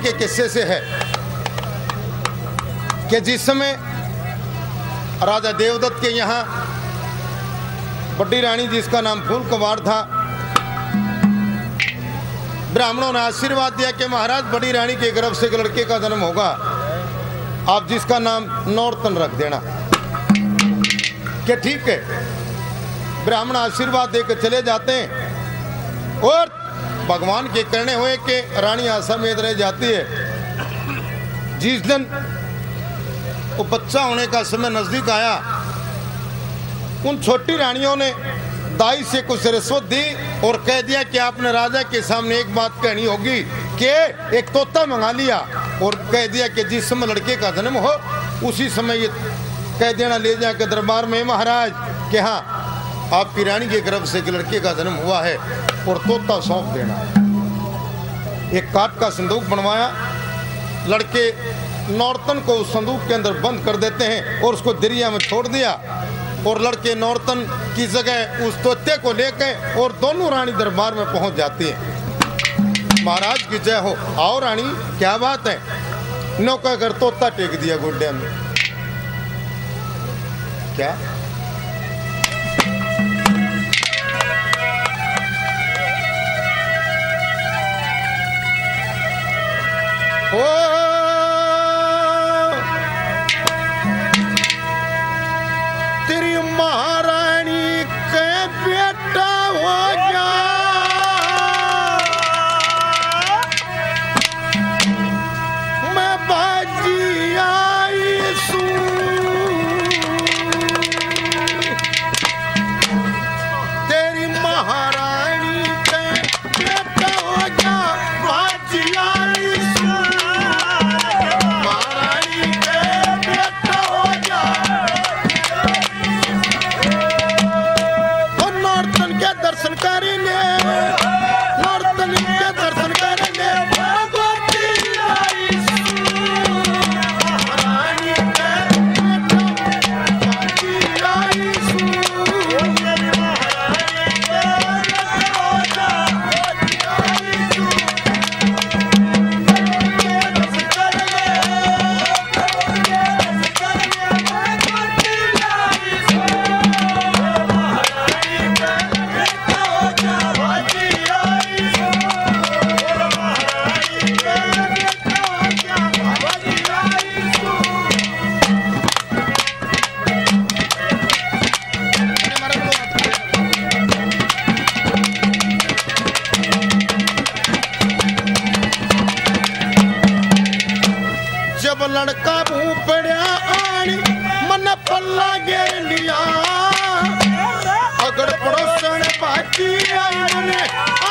के किस्से से है कि जिस समय राजा देवदत्त के यहाँ बड्डी रानी, जिसका नाम फूल कुमार था, ब्राह्मणों ने आशीर्वाद दिया कि महाराज बड़ी रानी के गर्भ से एक लड़के का जन्म होगा। आप जिसका नाम नौरतन रख देना। कि ठीक है, ब्राह्मण आशीर्वाद देकर चले जाते हैं। और भगवान के करने हुए कि रानी आसामेद रह जाती है। जिस दिन वो बच्चा होने का समय नज़दीक आया, उन छोटी रानियों ने दाई से कुछ रिश्वत दी और कह दिया कि आपने राजा के सामने एक बात कहनी होगी कि एक तोता मंगा लिया और कह दिया कि जिस समय लड़के का जन्म हो, उसी समय ये कह देना, ले जाकर दरबार में महाराज, कि हाँ आपकी रानी के गर्भ से लड़के का जन्म हुआ है। और तोता सौंप देना। एक काट का संदूक बनवाया। लड़के नौरतन को उस संदूक के अंदर बंद कर देते हैं और उसको दरिया में छोड़ दिया। और लड़के नौरतन की जगह उस तोते को लेकर और दोनों रानी दरबार में पहुँच जाती है। महाराज की जय हो। आओ रानी, क्या बात है? नौका कर तोता टेक दिया गुड्डे में क्या? Oh! मन पल्ला घेर लिया अगर पड़ोसन बाकी आई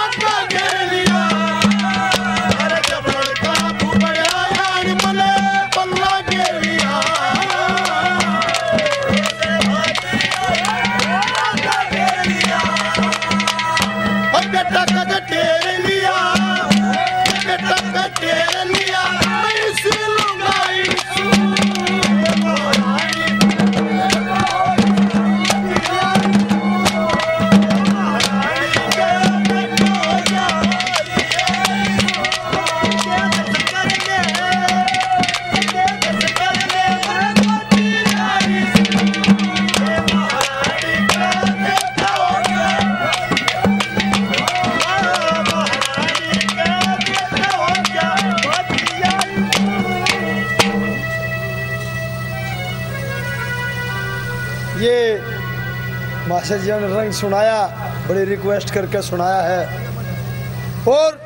जी सुनाया, बड़ी रिक्वेस्ट करके सुनाया है। और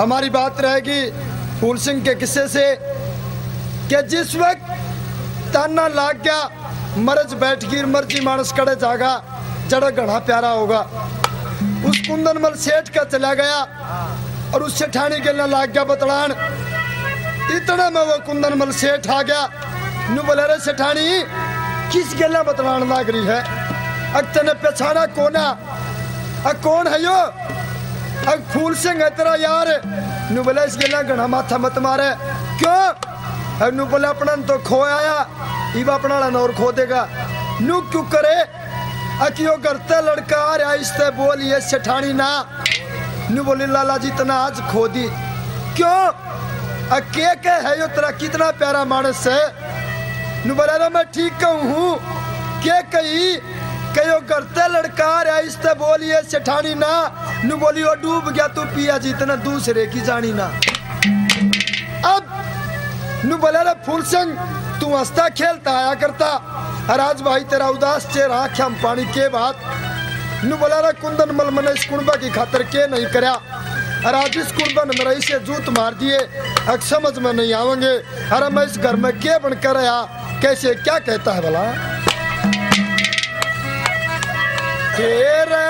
हमारी बात रहेगी फूल सिंह के किस्से से कि जिस वक्त ताना लाग गया, मरज बैठ गिर मर्ज़ी मानस कड़े जागा, जड़ा घना प्यारा होगा। उस कुंदनमल सेठ का चला गया और उस सेठानी के लिए लाग गया बतलान। इतने में वो कुंदनमल सेठ आ गया। नु बोले रे सेठानी किस गला बतलान लाग रही है? अग तने पहचाना कोना? अग कौन है यो? अग फूल सिंह है तेरा यार। नु इस गला घना माथा मत मारे। क्यों? अग नु अपना तो खो आया। इवा अपना नौर खो देगा। नु क्यों करे? अकियो करते लड़का आ रहा इससे बोल, ये सेठानी ना। नु बोली, लाला जी तना आज खो दी। क्यों? आ के है यो, तेरा कितना प्यारा मानस है? नु मैं ठीक कहूँ हूँ। के कही? कयो करते लड़का रे इसते बोलिए, सेठानी ना। नु बोली वो डूब गया तू पिया जितना दूसरे की जानी ना। अब नु बोला रे, फूल सिंह, तू हंसता, खेलता, आया करता। राज भाई, तेरा उदास चेहरा आख्या पानी के बात नु बोला रे, कुंदन मल मने इस कुंबा की खातर के नहीं करया और आज इस कुंबन में रही से जूत मार दिए। अब समझ में नहीं आवेंगे। अरे मैं इस घर में के बनकर आया? कैसे, क्या कहता है भला? तेरे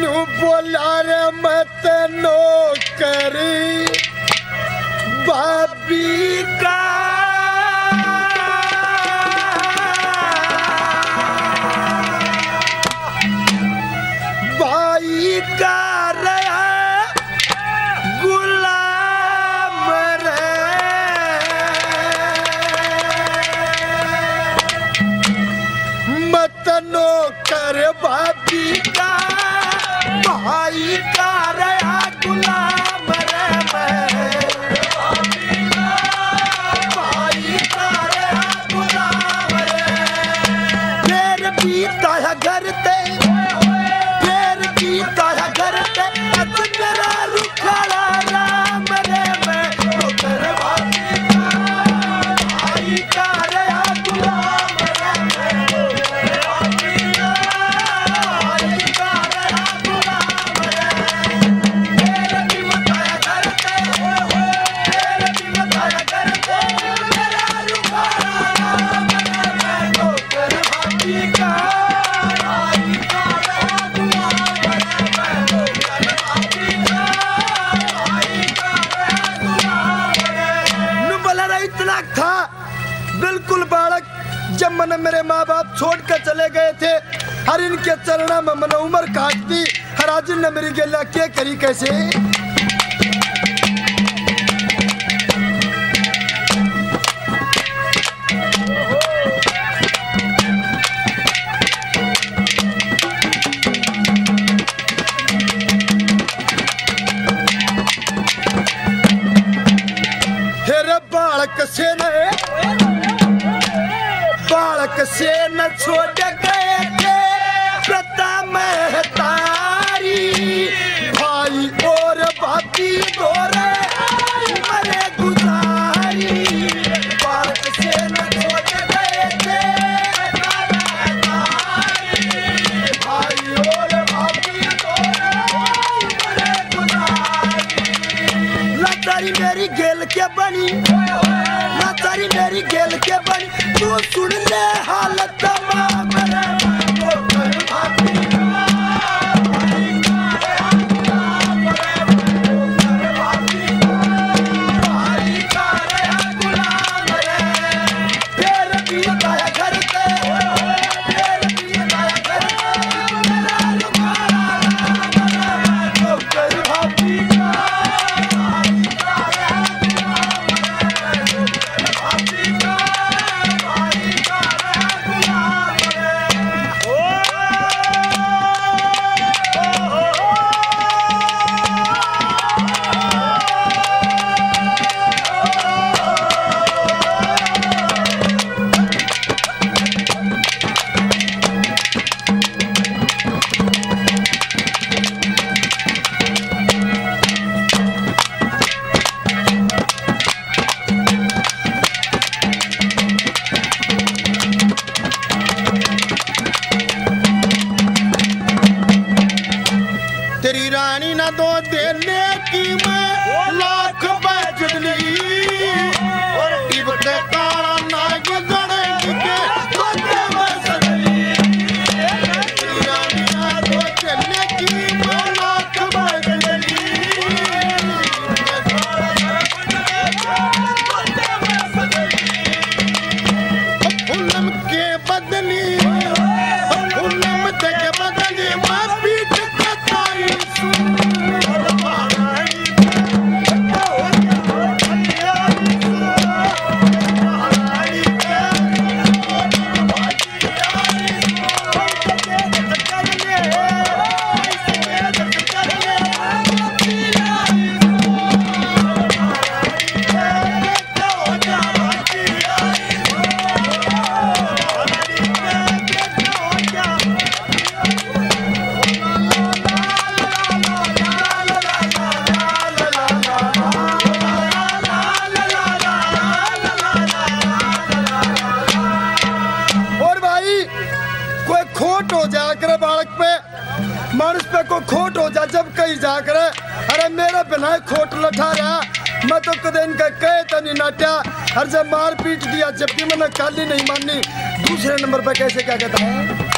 नु बोला रे मत नौकरी बाबी का भाई का रहा गुलाम रे मत नौकर बाबी का, भाई का रहा गुलाम। हर इनके चरणा में मनोमर काटती। दी हराजिन ने मेरी गेला के करी कैसे? मेरा बिना खोट लठाया। मैं तो कदे इनका कहे तो नहीं नाटा हर जब मार पीट दिया, जबकि मैंने काली नहीं मानी। दूसरे नंबर पर कैसे क्या कहता है?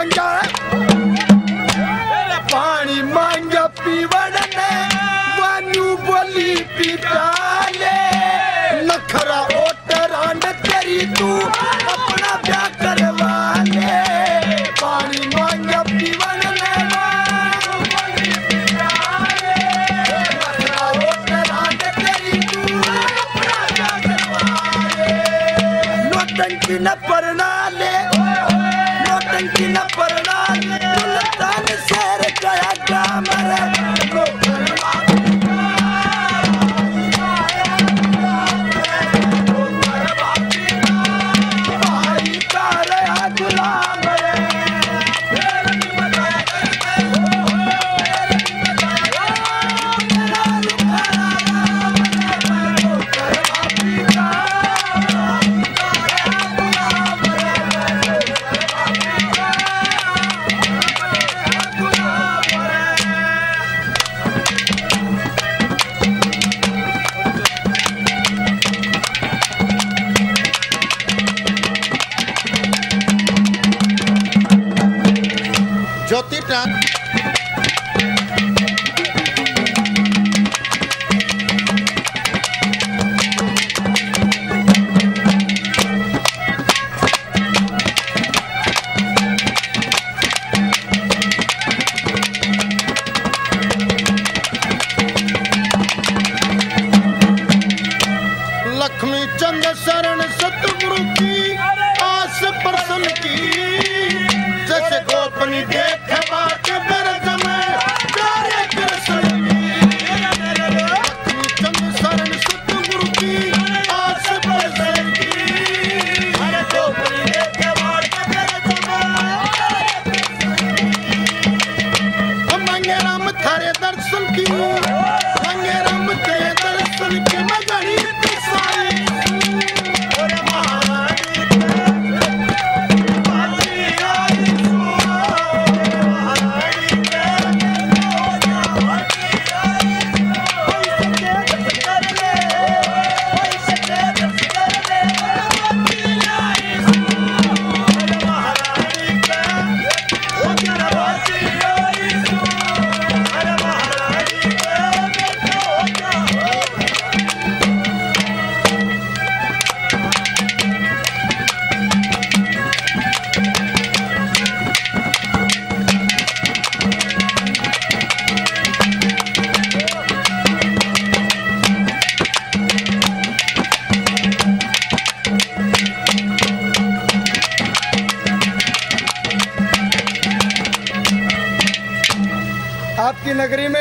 One God. Yo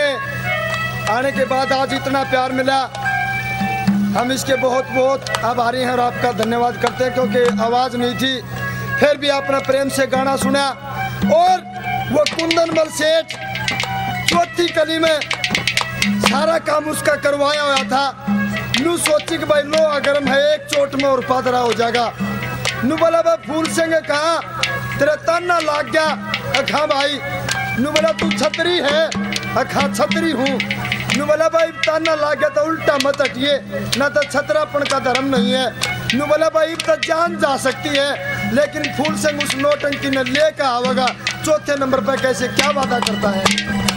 में आने के बाद आज इतना प्यार मिला। हम इसके बहुत बहुत आभारी हैं और आपका धन्यवाद करते हैं क्योंकि आवाज़ नहीं थी। फिर भी आपने प्रेम से गाना सुना और वो कुंदन मल सेठ चौथी कली में सारा काम उसका करवाया हुआ था। नू सोची भाई लो, अगर है एक चोट में और पादरा हो जाएगा। नू बोला, भाई फूल सिंह कहा? तेरा ताना लाग गया। अखा भाई, नू बोला, तू छतरी है। अखा छतरी हूँ। नुबला बोला भाई, ताना लागे तो उल्टा मत हटिए, ना तो छतरापन का धर्म नहीं है। नुबला बोला भाई तो जान जा सकती है, लेकिन फूल से उस नोटंकी ने लेकर आवेगा चौथे नंबर पर कैसे क्या वादा करता है?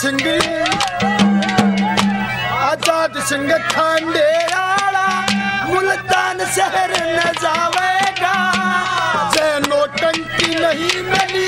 सिंह आज़ाद सिंह खंडेराला मुल्तान शहर न जावेगा। जे नोटंकी नहीं मिली